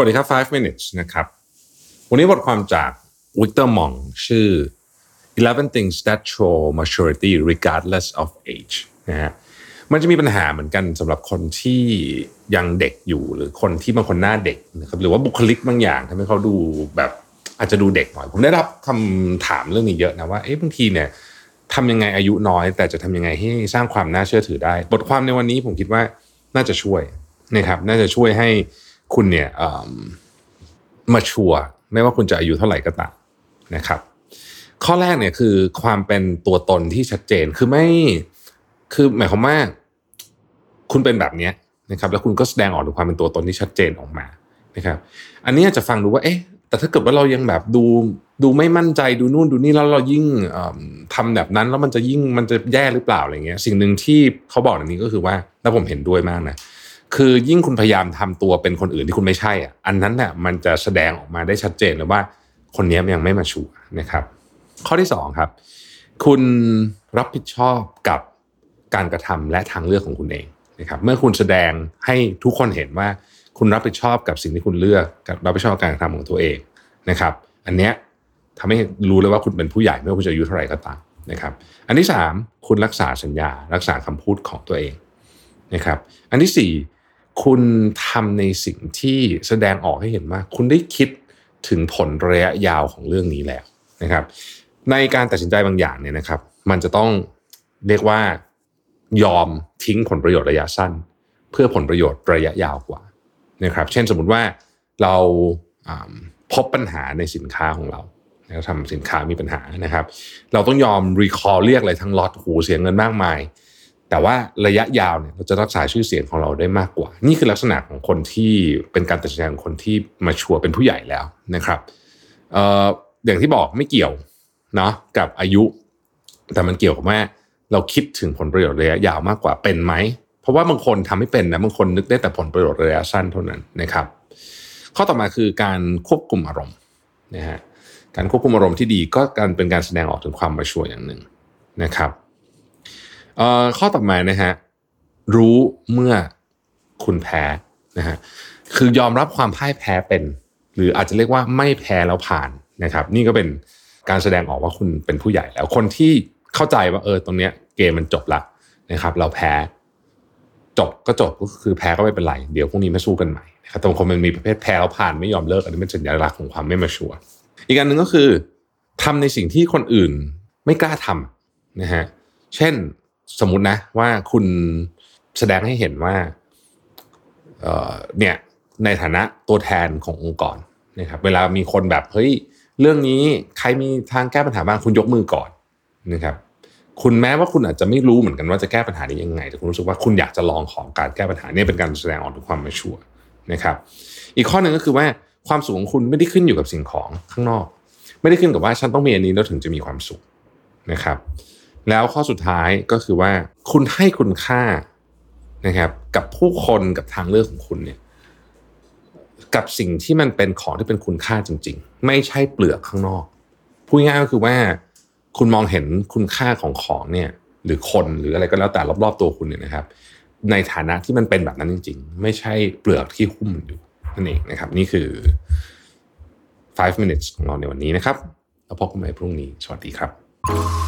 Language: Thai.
สวัสดีครับ 5 minutes นะครับ วันนี้บทความจากวิกเตอร์มองชื่อ 11 things that show maturity regardless of age นะฮะมันจะมีปัญหาเหมือนกันสำหรับคนที่ยังเด็กอยู่หรือคนที่บางคนหน้าเด็กนะครับหรือว่าบุคลิกบางอย่างทำให้เขาดูแบบอาจจะดูเด็กหน่อย ผมได้รับคำถามเรื่องนี้เยอะนะว่าเอ๊ะบางทีเนี่ยทำยังไงอายุน้อย แต่จะทำยังไงให้สร้างความน่าเชื่อถือได้ บทความในวันนี้ผมคิดว่าน่าจะช่วยนะครับน่าจะช่วยให้ คุณเนี่ยมาชัวร์ไม่ว่าคุณจะอายุเท่าไหร่ก็ตามนะครับ ข้อแรกเนี่ยคือความเป็นตัวตนที่ชัดเจนคือไม่คือหมายความว่าคุณเป็นแบบเนี้ยนะครับ แล้วคุณก็แสดงออกถึงความเป็นตัวตนที่ชัดเจนออกมานะครับ อันนี้จะฟังดูว่าเอ๊ะแต่ถ้าเกิดว่าเรายังแบบดูดูไม่มั่นใจดูนู่นดูนี่แล้วเรายิ่งทำแบบนั้นแล้วมันจะยิ่งมันจะแย่หรือเปล่าอะไรเงี้ย สิ่งหนึ่งที่เขาบอกอย่างนี้ก็คือว่าแล้วผมเห็นด้วยมากนะ คือยิ่งคุณพยายามทำตัวเป็นคนอื่นที่คุณไม่ใช่อะอันนั้นเนี่ยมันจะแสดงออกมาได้ชัดเจนเลยว่าคนนี้ยังไม่มาชูนะครับ ข้อที่สองครับคุณรับผิดชอบกับการกระทำและทางเลือกของคุณเองนะครับเมื่อคุณแสดงให้ทุกคนเห็นว่าคุณรับผิดชอบกับสิ่งที่คุณเลือกรับผิดชอบการกระทำของตัวเองนะครับ อันเนี้ยทำให้รู้เลยว่าคุณเป็นผู้ใหญ่ไม่ว่าคุณจะอายุเท่าไหร่ก็ตามนะครับ อันที่สามคุณรักษาสัญญา รักษาคำพูดของตัวเองนะครับ อันที่สี่ คุณทำในสิ่งที่แสดงออกให้เห็นว่าคุณได้คิดถึงผลระยะยาวของเรื่องนี้แล้วนะครับ ในการตัดสินใจบางอย่างเนี่ยนะครับ มันจะต้องเรียกว่ายอมทิ้งผลประโยชน์ระยะสั้น เพื่อผลประโยชน์ระยะยาวกว่านะครับ เช่นสมมุติว่าเราพบปัญหาในสินค้าของเราเราทำสินค้ามีปัญหานะครับ เราต้องยอมรีคอร์เรียกอะไรทั้งล็อตหูเสียเงินมากมาย แต่ว่าระยะยาวเนี่ยเราจะรักษาชื่อเสียงของเราได้มากกว่า นี่คือลักษณะของคนที่เป็นการตัดสินใจของคนที่มาชัวร์เป็นผู้ใหญ่แล้วนะครับเอ่ออย่างที่บอกไม่เกี่ยวเนาะกับอายุ แต่มันเกี่ยวกับว่าเราคิดถึงผลประโยชน์ระยะยาวมากกว่าเป็นไหม เพราะว่าบางคนทำไม่เป็นนะบางคนนึกได้แต่ผลประโยชน์ระยะสั้นเท่านั้นนะครับ ข้อต่อมาคือการควบคุมอารมณ์นะฮะการควบคุมอารมณ์ที่ดีก็การเป็นการแสดงออกถึงความมาชัวร์อย่างหนึ่งนะครับ เอ่อข้อต่อมานะฮะรู้เมื่อคุณแพ้นะฮะคือยอมรับความพ่ายแพ้เป็น หรืออาจจะเรียกว่าไม่แพ้แล้วผ่านนะครับ นี่ก็เป็นการแสดงออกว่าคุณเป็นผู้ใหญ่แล้ว คนที่เข้าใจว่าเออตรงเนี้ยเกมมันจบละนะครับ เราแพ้จบก็จบก็คือแพ้ก็ไม่เป็นไร เดี๋ยวพรุ่งนี้มาสู้กันใหม่นะครับตรงคนมันมีประเภทแพ้แล้วผ่านไม่ยอมเลิกอันนี้เป็นสัญลักษณ์ของความไม่มาชัวร์อีกอันหนึ่งก็คือทำในสิ่งที่คนอื่นไม่กล้าทำนะฮะเช่น สมมตินะว่าคุณแสดงให้เห็นว่าเเนี่ยในฐานะตัวแทนขององค์กรนะครับเวลามีคนแบบเฮ้ยเรื่องนี้ใครมีทางแก้ปัญหาบ้างคุณยกมือก่อนนะครับคุณแม้ว่าคุณอาจจะไม่รู้เหมือนกันว่าจะแก้ปัญหานี้ยังไง แต่คุณรู้สึกว่าคุณอยากจะลองของการแก้ปัญหานี่เป็นการแสดงออกถึงความไม่ชัวนะครับ อีกข้อหนึ่งก็คือว่าความสุขของคุณไม่ได้ขึ้นอยู่กับสิ่งของข้างนอก ไม่ได้ขึ้นกับว่าฉันต้องมีอันนี้แล้วถึงจะมีความสุขนะครับ แล้วข้อสุดท้ายก็คือว่าคุณให้คุณค่านะครับกับผู้คนกับทางเลือกของคุณเนี่ยกับสิ่งที่มันเป็นของที่เป็นคุณค่าจริง ๆ ไม่ใช่เปลือกข้างนอกพูดง่ายก็คือว่าคุณมองเห็นคุณค่าของของเนี่ยหรือคนหรืออะไรก็แล้วแต่รอบๆตัวคุณเนี่ยนะครับ ในฐานะที่มันเป็นแบบนั้นจริง ๆ ไม่ใช่เปลือกที่หุ้มอยู่นั่นเองนะครับ นี่คือ 5 minutes ของเราในวันนี้นะครับ แล้วพบกันใหม่พรุ่งนี้ สวัสดีครับ